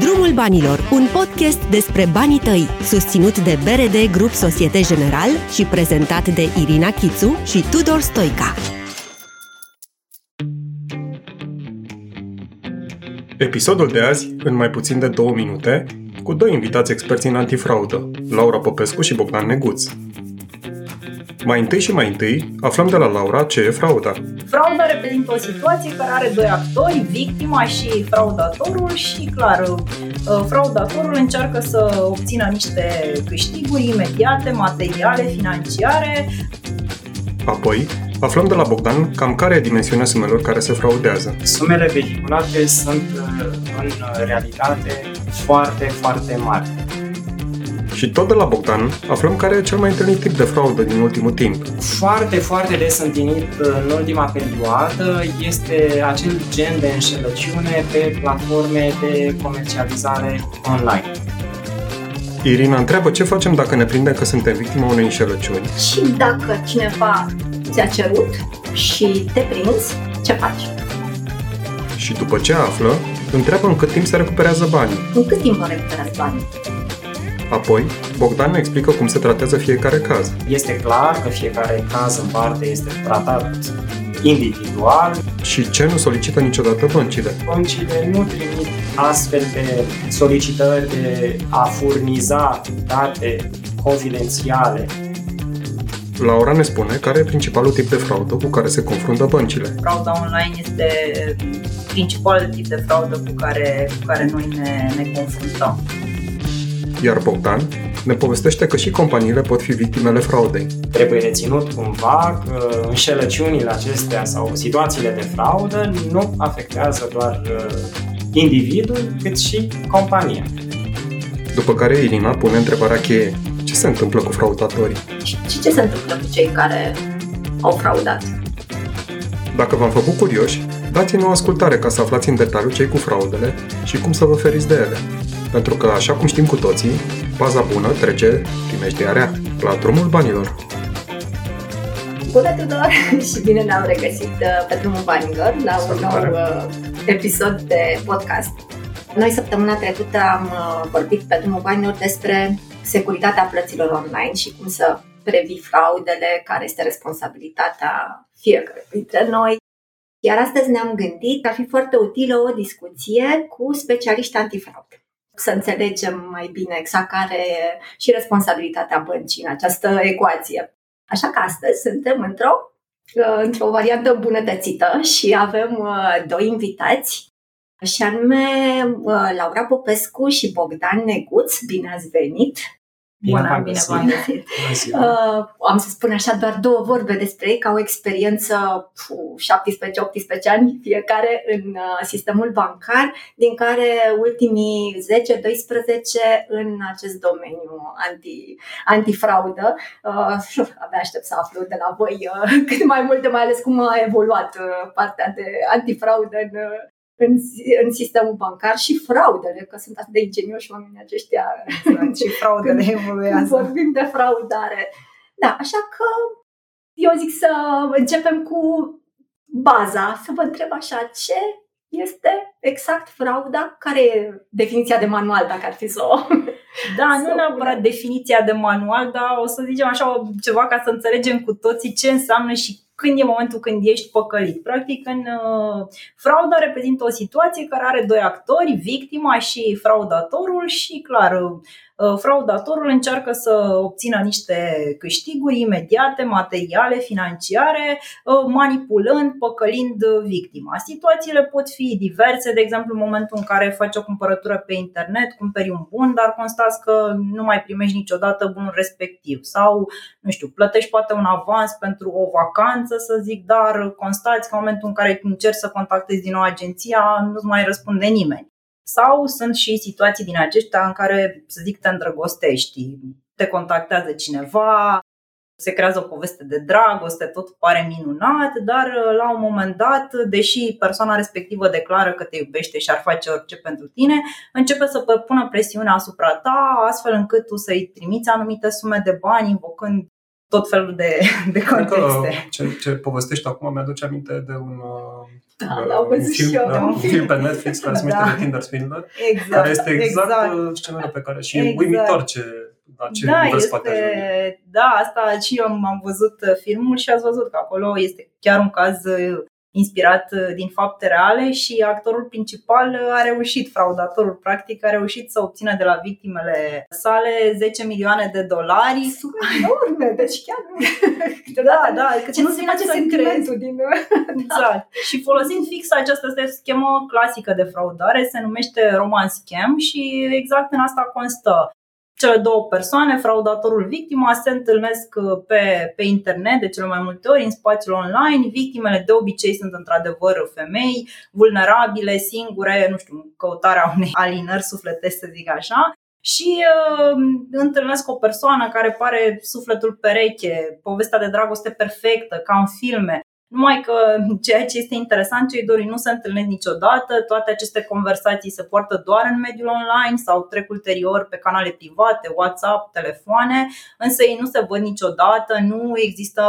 Drumul Banilor, un podcast despre banii tăi, susținut de BRD Grup Societe General și prezentat de Irina Chițu și Tudor Stoica. Episodul de azi, în mai puțin de două minute, cu doi invitați experți în antifraudă, Laura Popescu și Bogdan Neguț. Mai întâi și mai întâi, aflăm de la Laura ce e frauda. Frauda reprezintă o situație care are doi actori, victima și fraudatorul și, clar, uh, fraudatorul încearcă să obțină niște câștiguri imediate, materiale, financiare. Apoi, aflăm de la Bogdan cam care e dimensiunea sumelor care se fraudează. Sumele vehiculate sunt uh, în realitate foarte, foarte mari. Și tot de la Bogdan aflăm care e cel mai întâlnit tip de fraudă din ultimul timp. Foarte, foarte des întâlnit în ultima perioadă este acel gen de înșelăciune pe platforme de comercializare online. Irina întreabă ce facem dacă ne prindem că suntem victima unei înșelăciuni. Și dacă cineva ți-a cerut și te prinzi, ce faci? Și după ce află, întreabă în cât timp se recuperează banii. În cât timp vă recuperați banii? Apoi, Bogdan ne explică cum se tratează fiecare caz. Este clar că fiecare caz în parte este tratat individual. Și ce nu solicită niciodată băncile. Băncile nu trimit astfel de solicitări de a furniza date confidențiale Laura ne spune care e principalul tip de fraudă cu care se confruntă băncile. Frauda online este principalul tip de fraudă cu care, cu care noi ne, ne confruntăm. Iar Bogdan ne povestește că și companiile pot fi victimele fraudei. Trebuie reținut cumva că înșelăciunile acestea sau situațiile de fraudă nu afectează doar uh, individul, cât și compania. După care Irina pune întrebarea cheie. Ce se întâmplă cu fraudatorii? Și ce se întâmplă cu cei care au fraudat? Dacă v-am făcut curioși, dați-ne o ascultare ca să aflați în detaliu ce cu fraudele și cum să vă feriți de ele. Pentru că, așa cum știm cu toții, baza bună trece primejdiarea la drumul banilor. Bună tuturor și bine ne-am regăsit uh, pe drumul banilor la un nou uh, episod de podcast. Noi săptămâna trecută am uh, vorbit pe drumul banilor despre securitatea plăților online și cum să previi fraudele, care este responsabilitatea fiecare dintre noi. Iar astăzi ne-am gândit că ar fi foarte utilă o discuție cu specialiști antifraudă să înțelegem mai bine exact care e și responsabilitatea băncii în această ecuație. Așa că astăzi suntem într-o, într-o variantă îmbunătățită și avem uh, doi invitați și anume uh, Laura Popescu și Bogdan Neguț. Bine ați venit! Bine Bună, bine v-am găsit! Uh, am să spun așa doar două vorbe despre ei, ca o experiență 17-18 ani fiecare în uh, sistemul bancar, din care ultimii 10-12 în acest domeniu anti, antifraudă. Uh, abia aștept să aflu de la voi uh, cât mai multe, mai ales cum a evoluat uh, partea de antifraudă în, uh, în, în sistemul bancar și fraudele, că sunt atât de ingenioși oamenii aceștia. Exact, și fraudele evoluează. Vorbim de fraudare. Da, așa că eu zic să începem cu baza, să vă întreb așa, ce este exact frauda? Care e definiția de manual, dacă ar fi să o... Da, nu neapărat definiția de manual, dar o să zicem așa ceva ca să înțelegem cu toții ce înseamnă și când e momentul când ești păcălit. Practic, în uh, frauda reprezintă o situație care are doi actori, victima și fraudatorul și, clar, uh, fraudatorul încearcă să obțină niște câștiguri imediate, materiale, financiare, uh, manipulând, păcălind victima. Situațiile pot fi diverse, de exemplu, în momentul în care faci o cumpărătură pe internet, cumperi un bun, dar constați că nu mai primești niciodată bunul respectiv sau, nu știu, plătești poate un avans pentru o vacanță să zic, dar constați că în momentul în care încerci să contactezi din nou agenția, nu-ți mai răspunde nimeni. Sau sunt și situații din aceștia în care, să zic, te îndrăgostești, te contactează cineva, se creează o poveste de dragoste, tot pare minunat, dar la un moment dat, deși persoana respectivă declară că te iubește și ar face orice pentru tine, începe să pună presiune asupra ta, astfel încât tu să-i trimiți anumite sume de bani, invocând tot felul de, de contexte. ce, ce povestești acum mi-aduce aminte de un uh, Da, l-au văzut un film, și eu. da, un film pe Netflix care se numește Da. The Tinder Swindler, Exact. care este exact, exact. exact. scenariul pe care și Exact. uimitor ce, da, ce da, univers este, poate ajunge. da, asta și eu am văzut uh, filmul și ați văzut că acolo este chiar un caz uh, inspirat uh, din fapte reale și actorul principal uh, a reușit, fraudatorul practic, a reușit să obțină de la victimele sale 10 milioane de dolari. Sume enorme, deci chiar Da, da, că ce nu nu se se face face să crezi. sentimentul din... Exact. Și folosind fix aceasta este o schemă clasică de fraudare, se numește romance scam și exact în asta constă. Cele două persoane, fraudatorul, victima, se întâlnesc uh, pe, pe internet de cele mai multe ori, în spațiul online. Victimele de obicei sunt într-adevăr femei, vulnerabile, singure, nu știu, în căutarea unei alinări sufletești, să zic așa. Și uh, întâlnesc o persoană care pare sufletul pereche, povestea de dragoste perfectă, ca în filme. Numai că ceea ce este interesant, cei doi nu se întâlnesc niciodată, toate aceste conversații se poartă doar în mediul online sau trec ulterior pe canale private, WhatsApp, telefoane, însă ei nu se văd niciodată, nu există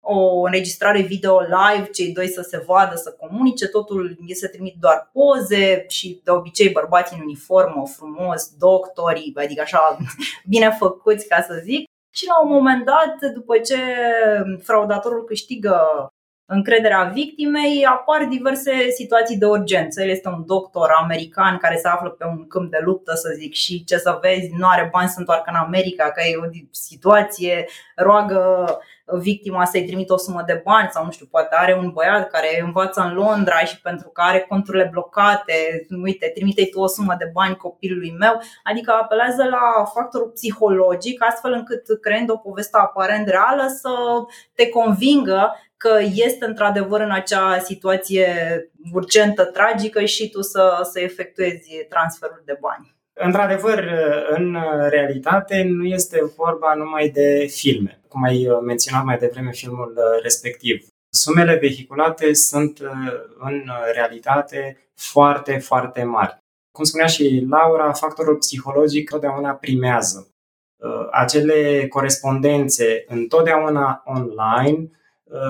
o înregistrare video live, cei doi să se vadă, să comunice, totul se trimit doar poze și de obicei bărbații în uniformă, frumos, doctorii, adică așa bine făcuți ca să zic. Și la un moment dat, după ce fraudatorul câștigă încrederea victimei, apar diverse situații de urgență. El este un doctor american care se află pe un câmp de luptă, să zic, și ce să vezi, nu are bani să întoarcă în America, că e o situație, roagă victima să-i trimită o sumă de bani sau nu știu, poate are un băiat care învață în Londra și pentru că are conturile blocate, uite, trimite-i tu o sumă de bani copilului meu, adică apelează la factorul psihologic astfel încât creând o poveste aparent reală să te convingă că este într-adevăr în acea situație urgentă, tragică și tu să, să efectuezi transferul de bani. Într-adevăr, în realitate nu este vorba numai de filme, cum ai menționat mai devreme filmul respectiv. Sumele vehiculate sunt în realitate foarte, foarte mari. Cum spunea și Laura, factorul psihologic totdeauna primează. Acele corespondențe întotdeauna online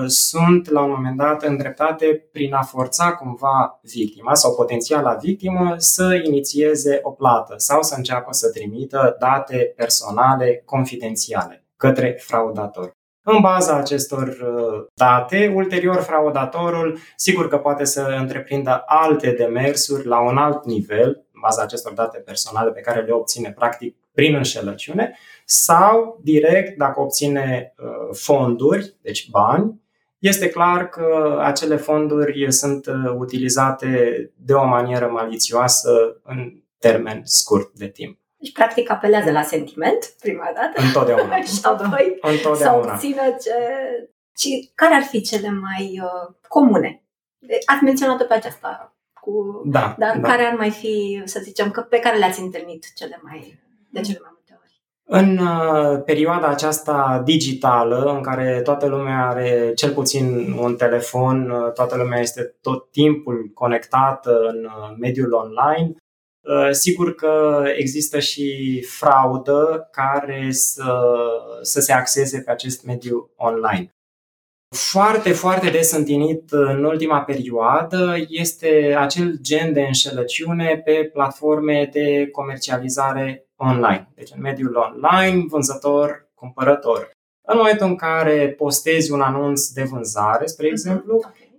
sunt la un moment dat îndreptate prin a forța cumva victima sau potențiala victimă să inițieze o plată sau să înceapă să trimită date personale confidențiale către fraudator. În baza acestor date, ulterior fraudatorul sigur că poate să întreprindă alte demersuri la un alt nivel, în baza acestor date personale pe care le obține practic prin înșelăciune, sau direct, dacă obține fonduri, deci bani, este clar că acele fonduri sunt utilizate de o manieră malițioasă în termen scurt de timp. Deci, practic, apelează la sentiment, prima dată. Întotdeauna. și apoi să Întotdeauna. obțină ce... Și care ar fi cele mai uh, comune? Ați menționat-o pe aceasta. Cu... Da, Dar da. care ar mai fi, să zicem, că pe care le-ați întâlnit cele mai, de cele mai multe ori? În uh, perioada aceasta digitală, în care toată lumea are cel puțin un telefon, uh, toată lumea este tot timpul conectată în uh, mediul online, uh, sigur că există și fraudă care să, să se axeze pe acest mediu online. Foarte, foarte des întâlnit în ultima perioadă este acel gen de înșelăciune pe platforme de comercializare online. Deci în mediul online, vânzător, cumpărător. În momentul în care postezi un anunț de vânzare, spre exemplu,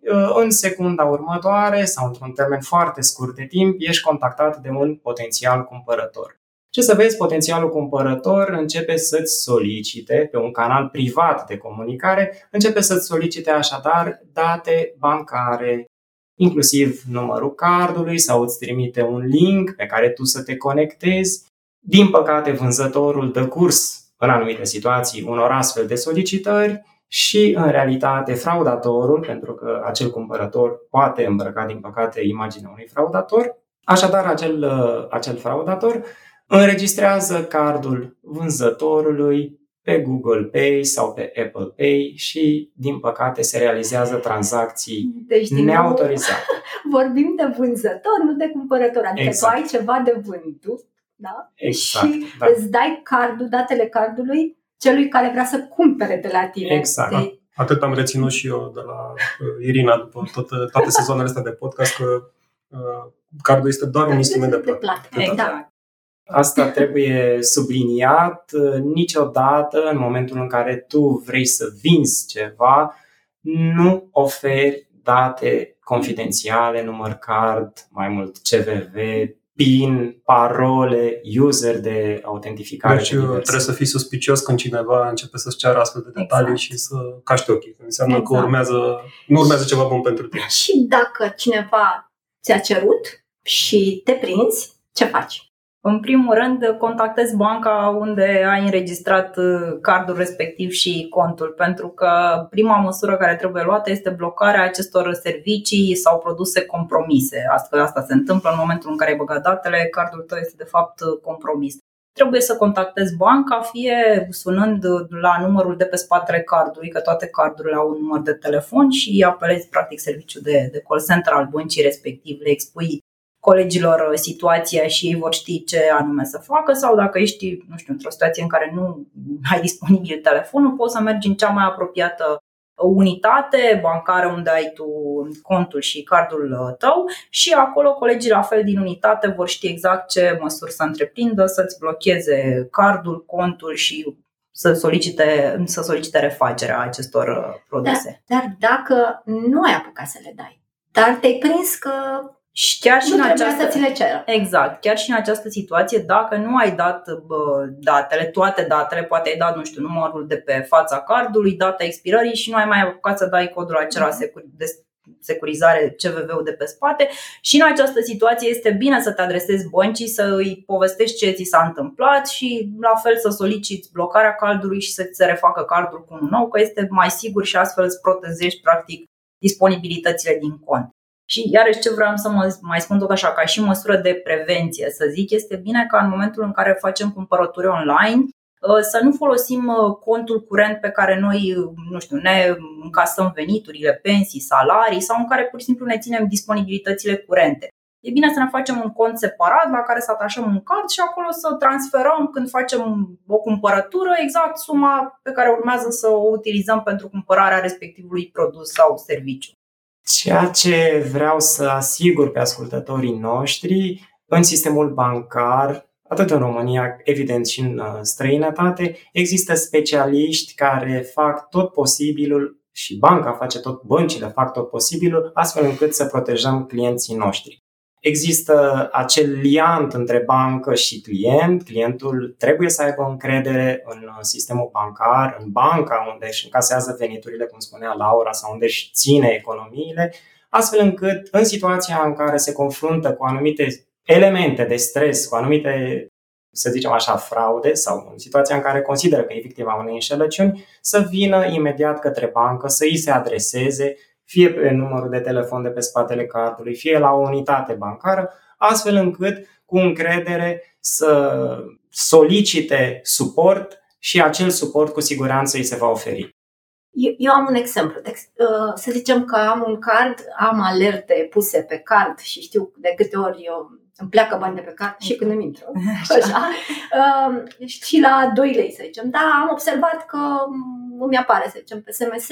Okay. în secunda următoare sau într-un termen foarte scurt de timp, ești contactat de un potențial cumpărător. Ce să vezi, potențialul cumpărător începe să-ți solicite, pe un canal privat de comunicare, începe să-ți solicite așadar date bancare, inclusiv numărul cardului sau îți trimite un link pe care tu să te conectezi. Din păcate, vânzătorul dă curs în anumite situații unor astfel de solicitări și, în realitate, fraudatorul, pentru că acel cumpărător poate îmbrăca, din păcate, imaginea unui fraudator, așadar, acel, acel fraudator înregistrează cardul vânzătorului pe Google Pay sau pe Apple Pay și, din păcate, se realizează tranzacții Deci, din nou, neautorizate. vorbim de vânzător, nu de cumpărător. Adică Exact. tu ai ceva de vândut, da? Exact, și da. îți dai cardul, datele cardului celui care vrea să cumpere de la tine. Exact. Deci, Atât am reținut și eu de la uh, Irina după toate, toate sezoanele astea de podcast că uh, cardul este doar un instrument de plată. De plată. Exact. Asta trebuie subliniat. Niciodată, în momentul în care tu vrei să vinzi ceva, nu oferi date confidențiale, număr card, mai mult CVV, PIN, parole, user de autentificare. Deci de trebuie să fii suspicios când cineva începe să-ți ceară astfel de detalii exact. și să caști ochii. Înseamnă exact. că urmează, nu urmează ceva bun pentru tine. Și dacă cineva ți-a cerut și te prinzi, ce faci? În primul rând, contactezi banca unde ai înregistrat uh, cardul respectiv și contul, pentru că prima măsură care trebuie luată este blocarea acestor servicii sau produse compromise. Asta, asta se întâmplă în momentul în care ai băgat datele, cardul tău este de fapt compromis. Trebuie să contactezi banca, fie sunând la numărul de pe spatele cardului, că toate cardurile au un număr de telefon și apelezi practic serviciul de, de call center al băncii respectiv, le expui colegilor uh, situația și ei vor ști ce anume să facă sau dacă ești, nu știu, într-o situație în care nu ai disponibil telefonul, poți să mergi în cea mai apropiată unitate bancară unde ai tu contul și cardul uh, tău și acolo colegii la fel din unitate vor ști exact ce măsuri să întreprindă, să-ți blocheze cardul, contul și să solicite, să solicite refacerea acestor uh, produse. Da, dar dacă nu ai apucat să le dai, dar te-ai prins că și chiar și nu în această, să ți le ceră. Exact. Chiar și în această situație, dacă nu ai dat bă, datele, toate datele, poate ai dat, nu știu, numărul de pe fața cardului, data expirării și nu ai mai apucat să dai codul acela mm-hmm. de securizare CVV-ul de pe spate și în această situație este bine să te adresezi băncii, să îi povestești ce ți s-a întâmplat și la fel să soliciți blocarea cardului și să ți se refacă cardul cu un nou, că este mai sigur și astfel îți protezești practic disponibilitățile din cont. Și iarăși ce vreau să mă mai spun tot așa, ca și măsură de prevenție, să zic, este bine ca în momentul în care facem cumpărături online uh, să nu folosim uh, contul curent pe care noi, uh, nu știu, ne încasăm veniturile, pensii, salarii sau în care pur și simplu ne ținem disponibilitățile curente. E bine să ne facem un cont separat la care să atașăm un card și acolo să transferăm când facem o cumpărătură exact suma pe care urmează să o utilizăm pentru cumpărarea respectivului produs sau serviciu. Ceea ce vreau să asigur pe ascultătorii noștri, în sistemul bancar, atât în România, evident și în uh, străinătate, există specialiști care fac tot posibilul și banca face tot, băncile fac tot posibilul, astfel încât să protejăm clienții noștri. Există acel liant între bancă și client. Clientul trebuie să aibă încredere în sistemul bancar, în banca unde își încasează veniturile, cum spunea Laura, sau unde își ține economiile, astfel încât în situația în care se confruntă cu anumite elemente de stres, cu anumite, să zicem așa, fraude sau în situația în care consideră că e victima unei înșelăciuni, să vină imediat către bancă, să îi se adreseze fie pe numărul de telefon de pe spatele cardului, fie la o unitate bancară, astfel încât cu încredere să solicite suport și acel suport cu siguranță îi se va oferi. Eu, eu am un exemplu. De, uh, să zicem că am un card, am alerte puse pe card și știu de câte ori eu îmi pleacă bani de pe card și când îmi intră. Așa. Așa. Uh, și la 2 lei, să zicem. Da, am observat că îmi apare, să zicem, pe SMS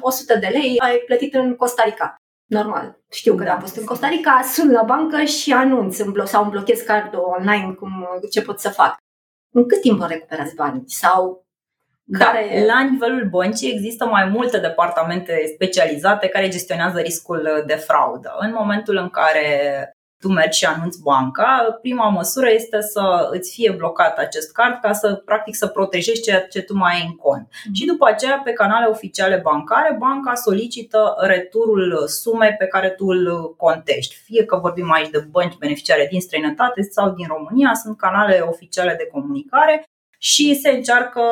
100 de lei, ai plătit în Costa Rica. Normal. Știu că da. am fost în Costa Rica, sun la bancă și anunț sau îmi blochez cardul online cum, ce pot să fac. În cât timp îmi recuperați banii? Sau da, care... La nivelul băncii există mai multe departamente specializate care gestionează riscul de fraudă. În momentul în care tu mergi și anunți banca, prima măsură este să îți fie blocat acest card ca să practic să protejezi ceea ce tu mai ai în cont. Mm. Și după aceea, pe canale oficiale bancare, banca solicită returul sumei pe care tu îl contești. Fie că vorbim aici de bănci beneficiare din străinătate sau din România, sunt canale oficiale de comunicare și se încearcă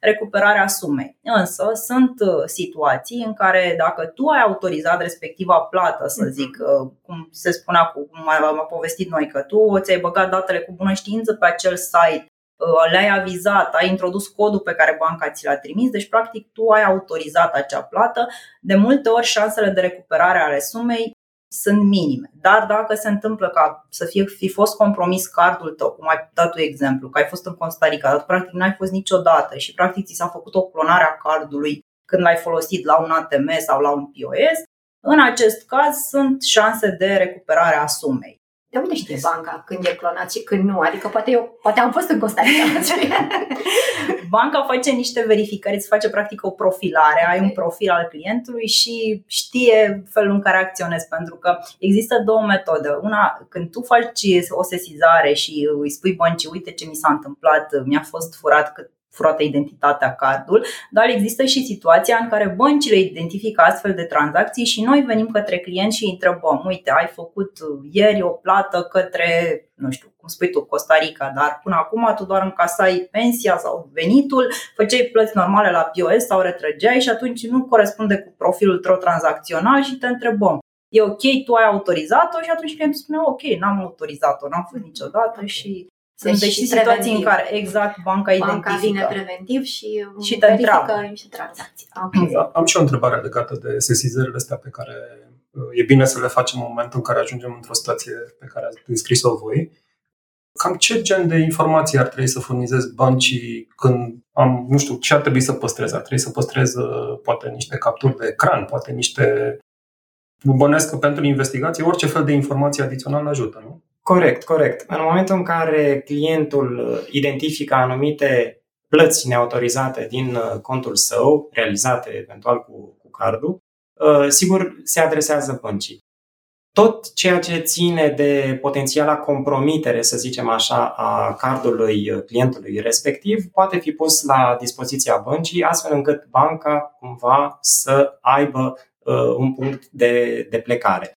recuperarea sumei. Însă sunt uh, situații în care dacă tu ai autorizat respectiva plată, să mhm. zic, uh, cum se spunea, cum am povestit noi, că tu ți-ai băgat datele cu bună știință pe acel site, uh, le-ai avizat, ai introdus codul pe care banca ți l-a trimis, deci practic tu ai autorizat acea plată. De multe ori șansele de recuperare ale sumei sunt minime. Dar dacă se întâmplă ca să fie, fi fost compromis cardul tău, cum ai dat tu exemplu, că ai fost în Costa Rica, dar practic n-ai fost niciodată și practic ți s-a făcut o clonare a cardului când l-ai folosit la un ATM sau la un POS. În acest caz sunt șanse de recuperare a sumei. De unde știe banca când e clonat și când nu? Adică poate eu poate am fost în Costa Rica. banca face niște verificări, îți face practic o profilare, ai un profil al clientului și știe felul în care acționezi, pentru că există două metode. Una, când tu faci o sesizare și îi spui băncii, uite ce mi s-a întâmplat, mi-a fost furat cât furată identitatea cardul, dar există și situația în care băncile identifică astfel de tranzacții și noi venim către client și îi întrebăm, uite, ai făcut ieri o plată către, nu știu, cum spui tu, Costa Rica, dar până acum tu doar încasai pensia sau venitul, făceai plăți normale la POS sau retrăgeai și atunci nu corespunde cu profilul tău tranzacțional și te întrebăm, e ok, tu ai autorizat-o? Și atunci clientul spune ok, n-am autorizat-o, n-am fost niciodată și sunt deci și situații în care exact banca, banca identifică. vine preventiv și, și te întreabă. niște tranzacții. Okay. Da, am și o întrebare legată de sesizările astea pe care uh, e bine să le facem în momentul în care ajungem într-o situație pe care ați descris-o voi. Cam ce gen de informații ar trebui să furnizez băncii când am, nu știu, ce ar trebui să păstrez? Ar trebui să păstrez uh, poate niște capturi de ecran, poate niște... Bănesc că pentru investigație orice fel de informație adițională ajută, nu? Corect, corect. În momentul în care clientul uh, identifică anumite plăți neautorizate din uh, contul său, realizate eventual cu, cu cardul, uh, sigur se adresează băncii. Tot ceea ce ține de potențiala compromitere, să zicem așa, a cardului clientului respectiv, poate fi pus la dispoziția băncii, astfel încât banca cumva să aibă un punct de, de plecare.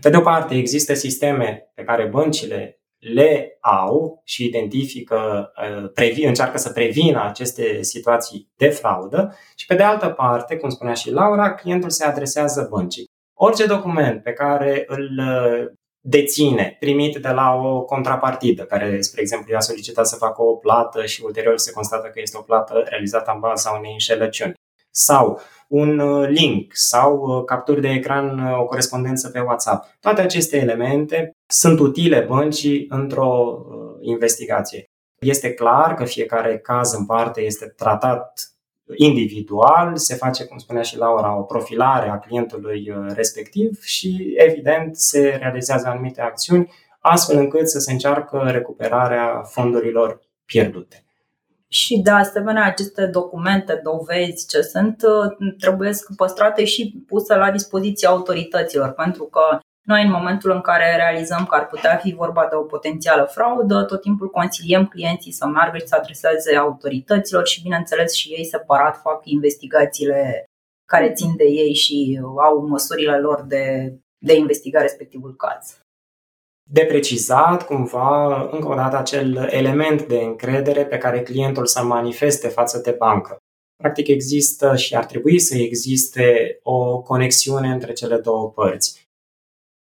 Pe de o parte, există sisteme pe care băncile le au și identifică, uh, previ, încearcă să prevină aceste situații de fraudă și pe de altă parte, cum spunea și Laura, clientul se adresează băncii. Orice document pe care îl uh, deține, primit de la o contrapartidă, care, spre exemplu, i-a solicitat să facă o plată și ulterior se constată că este o plată realizată în baza unei înșelăciuni. Sau un uh, link sau uh, capturi de ecran, uh, o corespondență pe WhatsApp. Toate aceste elemente sunt utile băncii într-o investigație. Este clar că fiecare caz în parte este tratat individual, se face, cum spunea și Laura, o profilare a clientului respectiv și, evident, se realizează anumite acțiuni astfel încât să se încearcă recuperarea fondurilor pierdute. Și de asemenea, aceste documente, dovezi ce sunt, uh, trebuie păstrate și puse la dispoziția autorităților, pentru că noi, în momentul în care realizăm că ar putea fi vorba de o potențială fraudă, tot timpul consiliem clienții să meargă și să adreseze autorităților și, bineînțeles, și ei separat fac investigațiile care țin de ei și au măsurile lor de, de investigare respectivul caz de precizat cumva, încă o dată, acel element de încredere pe care clientul să manifeste față de bancă. Practic există și ar trebui să existe o conexiune între cele două părți.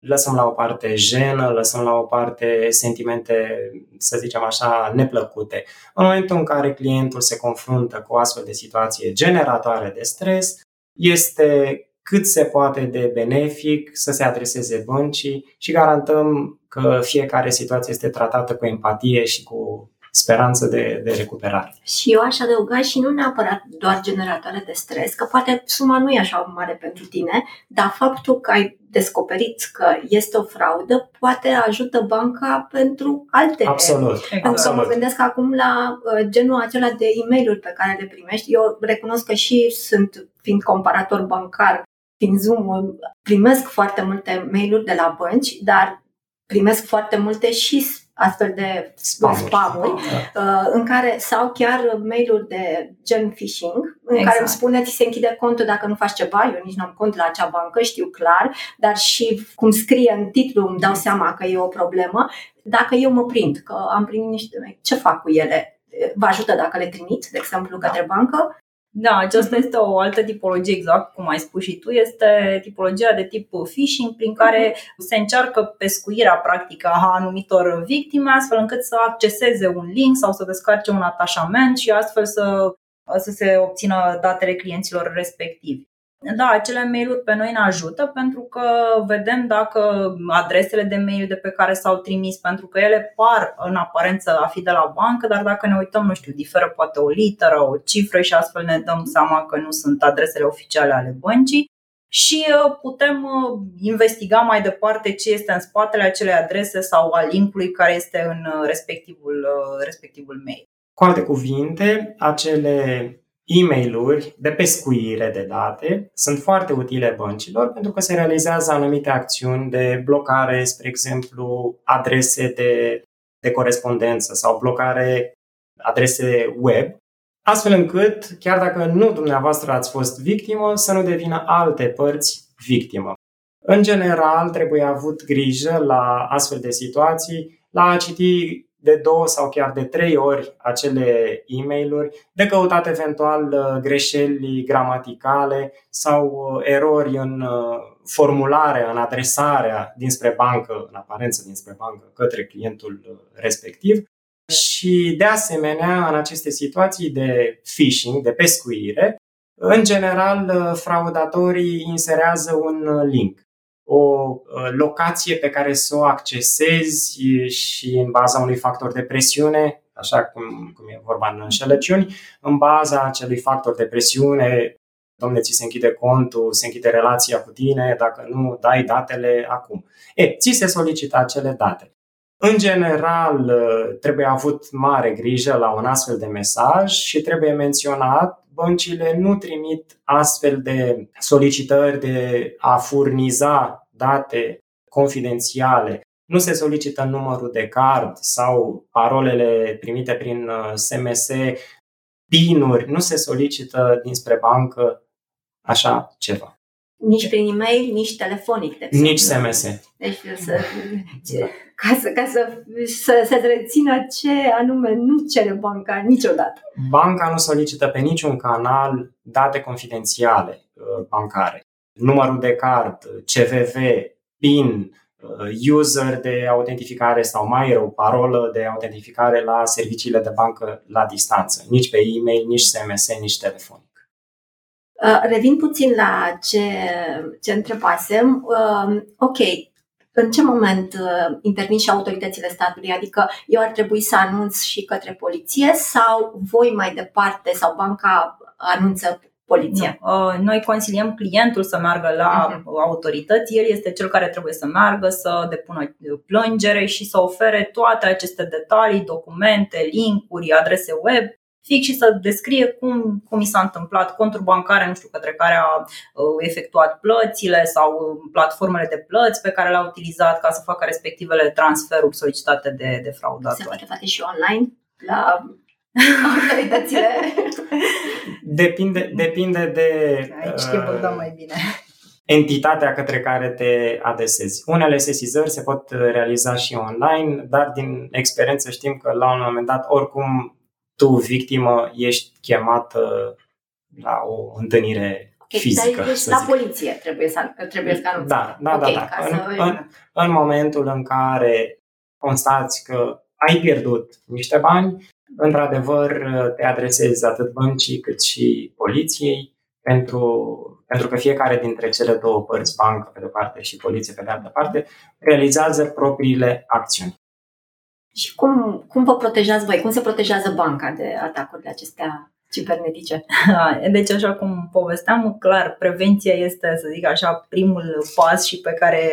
Lăsăm la o parte jenă, lăsăm la o parte sentimente, să zicem așa, neplăcute. În momentul în care clientul se confruntă cu o astfel de situație generatoare de stres, este cât se poate de benefic să se adreseze băncii și garantăm că fiecare situație este tratată cu empatie și cu speranță de, de recuperare. Și eu aș adăuga și nu neapărat doar generatoare de stres, că poate suma nu e așa mare pentru tine, dar faptul că ai descoperit că este o fraudă poate ajută banca pentru alte Absolut. Pentru că mă gândesc acum la uh, genul acela de e mail pe care le primești. Eu recunosc că și sunt, fiind comparator bancar, prin Zoom primesc foarte multe mail-uri de la bănci, dar primesc foarte multe și astfel de spamuri, spamuri da. Uh, în care, sau chiar mail-uri de gen phishing, în exact. care îmi spune ți se închide contul dacă nu faci ceva, eu nici nu am cont la acea bancă, știu clar, dar și cum scrie în titlu îmi dau seama că e o problemă. Dacă eu mă prind că am primit niște, ce fac cu ele? Vă ajută dacă le trimit, de exemplu, către da. bancă? Da, aceasta este o altă tipologie, exact cum ai spus și tu, este tipologia de tip phishing prin care se încearcă pescuirea practică a anumitor victime astfel încât să acceseze un link sau să descarce un atașament și astfel să, să se obțină datele clienților respectivi. Da, acele mail-uri pe noi ne ajută pentru că vedem dacă adresele de mail de pe care s-au trimis, pentru că ele par în aparență a fi de la bancă, dar dacă ne uităm, nu știu, diferă poate o literă, o cifră și astfel ne dăm seama că nu sunt adresele oficiale ale băncii și uh, putem uh, investiga mai departe ce este în spatele acelei adrese sau al linkului care este în uh, respectivul, respectivul mail. Cu alte cuvinte, acele e-mail-uri de pescuire de date sunt foarte utile băncilor pentru că se realizează anumite acțiuni de blocare, spre exemplu, adrese de, de corespondență sau blocare adrese web, astfel încât, chiar dacă nu dumneavoastră ați fost victimă, să nu devină alte părți victimă. În general, trebuie avut grijă la astfel de situații, la a citi de două sau chiar de trei ori acele e mail de căutat eventual uh, greșeli gramaticale sau uh, erori în uh, formulare, în adresarea dinspre bancă, în aparență dinspre bancă, către clientul respectiv. Și de asemenea, în aceste situații de phishing, de pescuire, în general, fraudatorii inserează un link o uh, locație pe care să o accesezi și în baza unui factor de presiune, așa cum, cum e vorba în înșelăciuni, în baza acelui factor de presiune, domne, ți se închide contul, se închide relația cu tine, dacă nu dai datele acum. E, ți se solicită acele date. În general, uh, trebuie avut mare grijă la un astfel de mesaj și trebuie menționat băncile nu trimit astfel de solicitări de a furniza date confidențiale. Nu se solicită numărul de card sau parolele primite prin SMS, uh, PIN-uri, nu se solicită dinspre bancă așa ceva. Nici prin e-mail, nici telefonic. De nici SMS. Deci să, ce, ca, să, ca să, să se rețină ce anume nu cere banca niciodată. Banca nu solicită pe niciun canal date confidențiale uh, bancare. Numărul de card, CVV, PIN, uh, user de autentificare sau mai rău, parolă de autentificare la serviciile de bancă la distanță. Nici pe e-mail, nici SMS, nici telefon. Uh, revin puțin la ce, ce întrebasem. Uh, ok, în ce moment uh, intervin și autoritățile statului? Adică eu ar trebui să anunț și către poliție sau voi mai departe sau banca anunță poliția? Nu. Noi consiliem clientul să meargă la uh-huh. autorități, el este cel care trebuie să meargă, să depună plângere și să ofere toate aceste detalii, documente, linkuri, adrese web fix și să descrie cum, cum i s-a întâmplat conturi bancare, nu știu, către care a uh, efectuat plățile sau platformele de plăți pe care le-a utilizat ca să facă respectivele transferuri solicitate de, de fraudatori. Se poate face și online la autoritățile? Depinde, depinde de... Aici uh, da mai bine entitatea către care te adesezi. Unele sesizări se pot realiza și online, dar din experiență știm că la un moment dat oricum tu, victimă, ești chemată la o întâlnire okay, fizică. Deci la poliție trebuie să, trebuie să anunți. Da, da, okay, da. da. În, să... în, în momentul în care constați că ai pierdut niște bani, într-adevăr te adresezi atât băncii cât și poliției pentru, pentru că fiecare dintre cele două părți, bancă pe de parte și poliție pe de altă parte, realizează propriile acțiuni. Și cum, cum vă protejați voi? Cum se protejează banca de atacurile acestea cibernetice? Deci, așa cum povesteam, clar, prevenția este, să zic așa, primul pas și pe care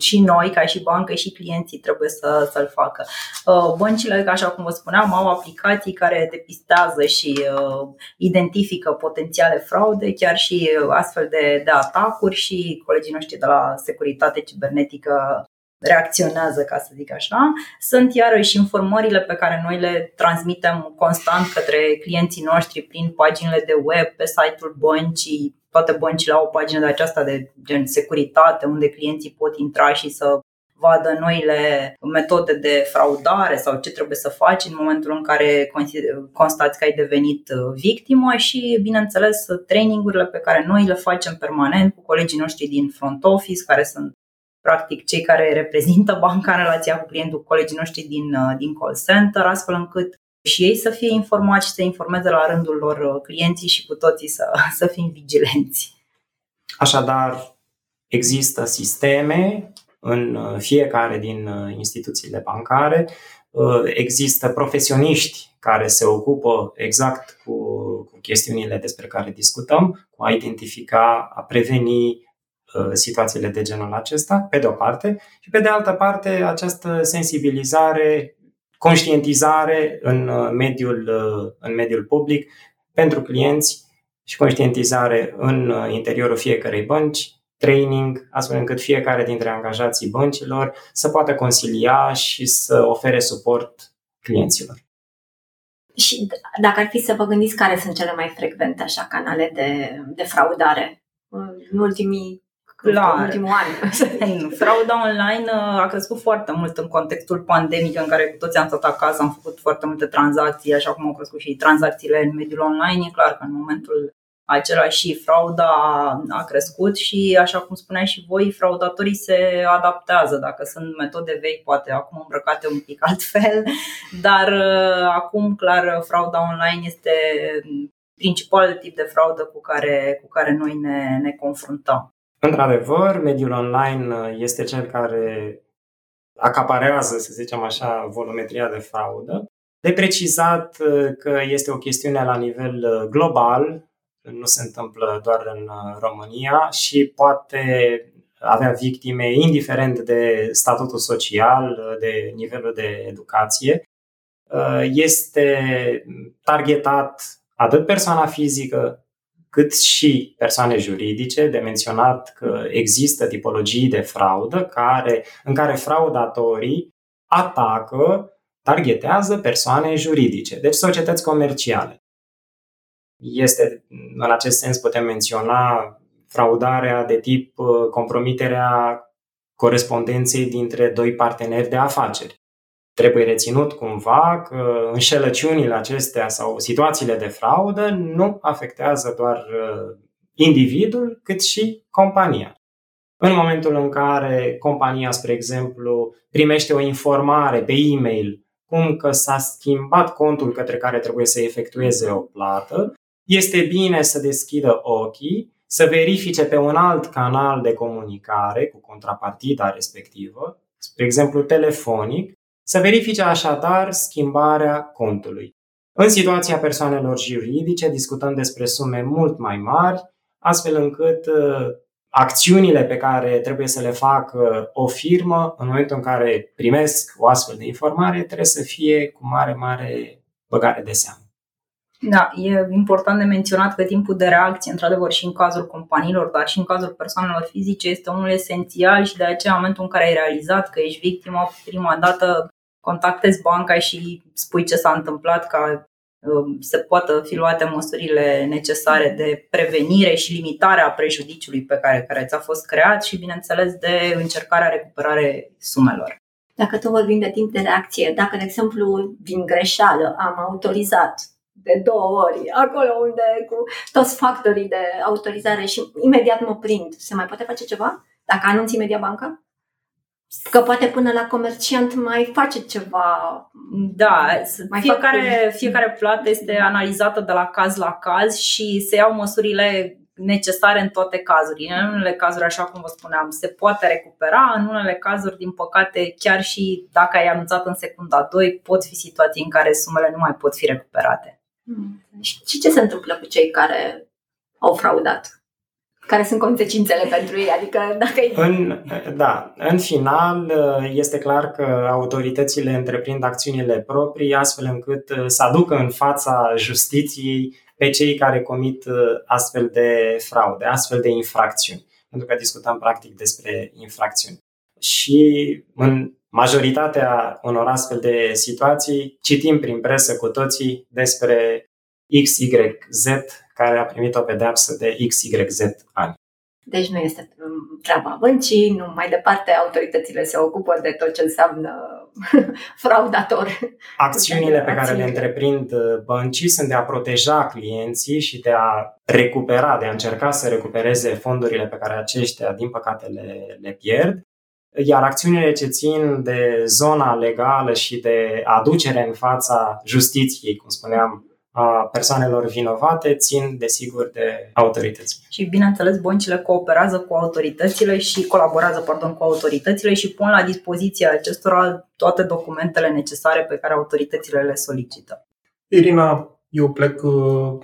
și noi, ca și bancă, și clienții trebuie să, să-l facă. Uh, băncile, așa cum vă spuneam, au aplicații care depistează și uh, identifică potențiale fraude, chiar și astfel de, de atacuri și colegii noștri de la Securitate Cibernetică reacționează, ca să zic așa. Sunt iarăși informările pe care noi le transmitem constant către clienții noștri prin paginile de web, pe site-ul băncii. Toate băncile au o pagină de aceasta de gen securitate, unde clienții pot intra și să vadă noile metode de fraudare sau ce trebuie să faci în momentul în care constați că ai devenit victimă și, bineînțeles, trainingurile pe care noi le facem permanent cu colegii noștri din front office, care sunt practic cei care reprezintă banca în relația cu clientul, colegii noștri din, uh, din call center, astfel încât și ei să fie informați și să informeze la rândul lor uh, clienții și cu toții să, să fim vigilenți. Așadar, există sisteme în fiecare din instituțiile bancare, există profesioniști care se ocupă exact cu, cu chestiunile despre care discutăm, cu a identifica, a preveni situațiile de genul acesta, pe de o parte, și pe de altă parte această sensibilizare, conștientizare în mediul, în mediul public pentru clienți și conștientizare în uh, interiorul fiecarei bănci, training, astfel încât fiecare dintre angajații băncilor să poată consilia și să ofere suport clienților. Și dacă ar fi să vă gândiți care sunt cele mai frecvente așa canale de, de fraudare în ultimii Clar. În ultimul an. Frauda online uh, a crescut foarte mult în contextul pandemic în care cu toți am stat acasă, am făcut foarte multe tranzacții, așa cum au crescut și tranzacțiile în mediul online. E clar că în momentul acela și frauda a crescut și, așa cum spuneai și voi, fraudatorii se adaptează. Dacă sunt metode vechi, poate acum îmbrăcate un pic altfel, dar uh, acum, clar, frauda online este principalul tip de fraudă cu care, cu care noi ne, ne confruntăm. Într-adevăr, mediul online uh, este cel care acaparează, să zicem așa, volumetria de fraudă. De precizat uh, că este o chestiune la nivel global, nu se întâmplă doar în uh, România și poate avea victime indiferent de statutul social, uh, de nivelul de educație. Uh, este targetat atât persoana fizică cât și persoane juridice, de menționat că există tipologii de fraudă care, în care fraudatorii atacă, targetează persoane juridice, deci societăți comerciale. Este, în acest sens, putem menționa fraudarea de tip uh, compromiterea corespondenței dintre doi parteneri de afaceri. Trebuie reținut cumva că înșelăciunile acestea sau situațiile de fraudă nu afectează doar uh, individul, cât și compania. În momentul în care compania, spre exemplu, primește o informare pe e-mail cum că s-a schimbat contul către care trebuie să efectueze o plată, este bine să deschidă ochii, să verifice pe un alt canal de comunicare cu contrapartida respectivă, spre exemplu telefonic, să verifice așadar schimbarea contului. În situația persoanelor juridice discutăm despre sume mult mai mari, astfel încât uh, acțiunile pe care trebuie să le facă o firmă în momentul în care primesc o astfel de informare trebuie să fie cu mare, mare băgare de seamă. Da, e important de menționat că timpul de reacție, într-adevăr, și în cazul companiilor, dar și în cazul persoanelor fizice, este unul esențial și de aceea, în momentul în care ai realizat că ești victima prima dată, contactezi banca și spui ce s-a întâmplat ca um, să poată fi luate măsurile necesare de prevenire și limitare a prejudiciului pe care, care ți-a fost creat și, bineînțeles, de încercarea recuperare sumelor. Dacă tot vorbim de timp de reacție, dacă, de exemplu, din greșeală am autorizat de două ori, acolo unde cu toți factorii de autorizare și imediat mă prind. Se mai poate face ceva? Dacă anunți imediat banca? Că poate până la comerciant mai face ceva. Da, mai fiecare, fiecare plată este analizată de la caz la caz și se iau măsurile necesare în toate cazurile. În unele cazuri, așa cum vă spuneam, se poate recupera, în unele cazuri, din păcate, chiar și dacă ai anunțat în secunda 2, pot fi situații în care sumele nu mai pot fi recuperate. Și ce se întâmplă cu cei care au fraudat? Care sunt consecințele pentru ei? Adică dacă în, Da, în final este clar că autoritățile întreprind acțiunile proprii astfel încât să aducă în fața justiției pe cei care comit astfel de fraude, astfel de infracțiuni. Pentru că discutăm practic despre infracțiuni. Și în majoritatea unor astfel de situații citim prin presă cu toții despre XYZ care a primit o pedeapsă de XYZ ani. Deci nu este treaba băncii, nu mai departe autoritățile se ocupă de tot ce înseamnă fraudator. Acțiunile pe care le întreprind băncii sunt de a proteja clienții și de a recupera, de a încerca să recupereze fondurile pe care aceștia, din păcate, le, le pierd iar acțiunile ce țin de zona legală și de aducere în fața justiției, cum spuneam a persoanelor vinovate țin, desigur, de autorități. Și, bineînțeles, băncile cooperează cu autoritățile și colaborează, pardon, cu autoritățile și pun la dispoziția acestora toate documentele necesare pe care autoritățile le solicită. Irina, eu plec uh,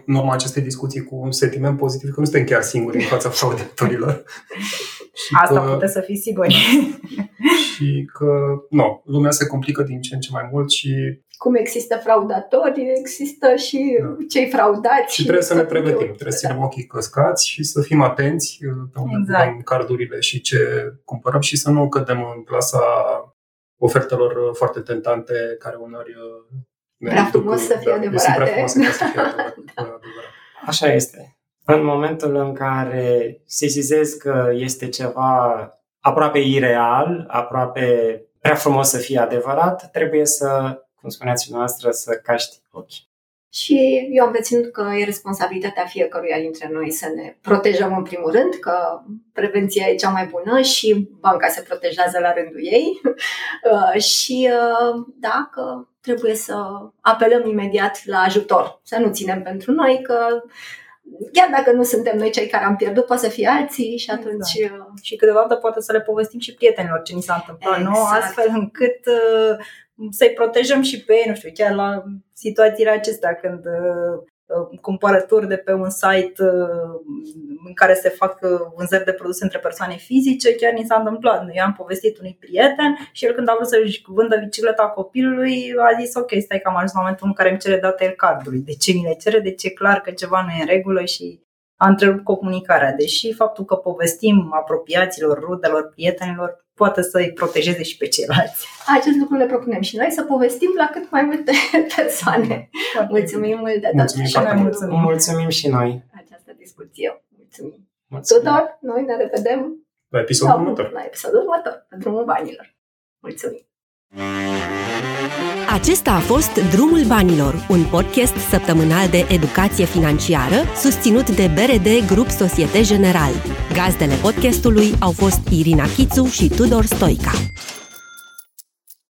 în urma acestei discuții cu un sentiment pozitiv că nu suntem chiar singuri în fața fraudatorilor. și Asta că, puteți să fiți siguri. și că, nu, lumea se complică din ce în ce mai mult și cum există fraudatori, există și da. cei fraudați. Și, și trebuie să ne pregătim, trebuie să ținem ochii căscați și să fim atenți uh, pe unde exact. cardurile și ce cumpărăm și să nu cădem în clasa ofertelor uh, foarte tentante care uneori Prea frumos să fie da, adevărate. Prea frumos să fie adevărat. Așa este. În momentul în care sesizezi că este ceva aproape ireal, aproape prea frumos să fie adevărat, trebuie să, cum spuneați noastră, să caști ochii. Și eu am reținut că e responsabilitatea fiecăruia dintre noi să ne protejăm în primul rând, că prevenția e cea mai bună și banca se protejează la rândul ei. Uh, și uh, dacă trebuie să apelăm imediat la ajutor, să nu ținem pentru noi că chiar dacă nu suntem noi cei care am pierdut, poate să fie alții și exact. atunci... Exact. Și câteodată poate să le povestim și prietenilor ce ni s-a întâmplat, exact. nu? Astfel încât uh, să-i protejăm și pe ei, nu știu, chiar la situațiile acestea când uh, uh, cumpărături de pe un site uh, în care se fac vânzări de produse între persoane fizice, chiar ni s-a întâmplat. Eu am povestit unui prieten și el când a vrut să-și vândă bicicleta copilului a zis ok, stai că am ajuns în momentul în care îmi cere datele cardului. De ce mi le cere? De ce clar că ceva nu e în regulă și a întrerupt comunicarea. Deși faptul că povestim apropiaților, rudelor, prietenilor, poate să-i protejeze și pe ceilalți. Acest lucru le propunem și noi, să povestim la cât mai multe persoane. Foarte mulțumim mult de tot. Mulțumim și noi mulțumim. Mulțumim și noi. Această discuție. Mulțumim. mulțumim. Tudor, noi ne revedem la episodul următor. La episodul următor, pe drumul banilor. Mulțumim. Acesta a fost Drumul Banilor, un podcast săptămânal de educație financiară susținut de BRD Grup Societe General. Gazdele podcastului au fost Irina Chițu și Tudor Stoica.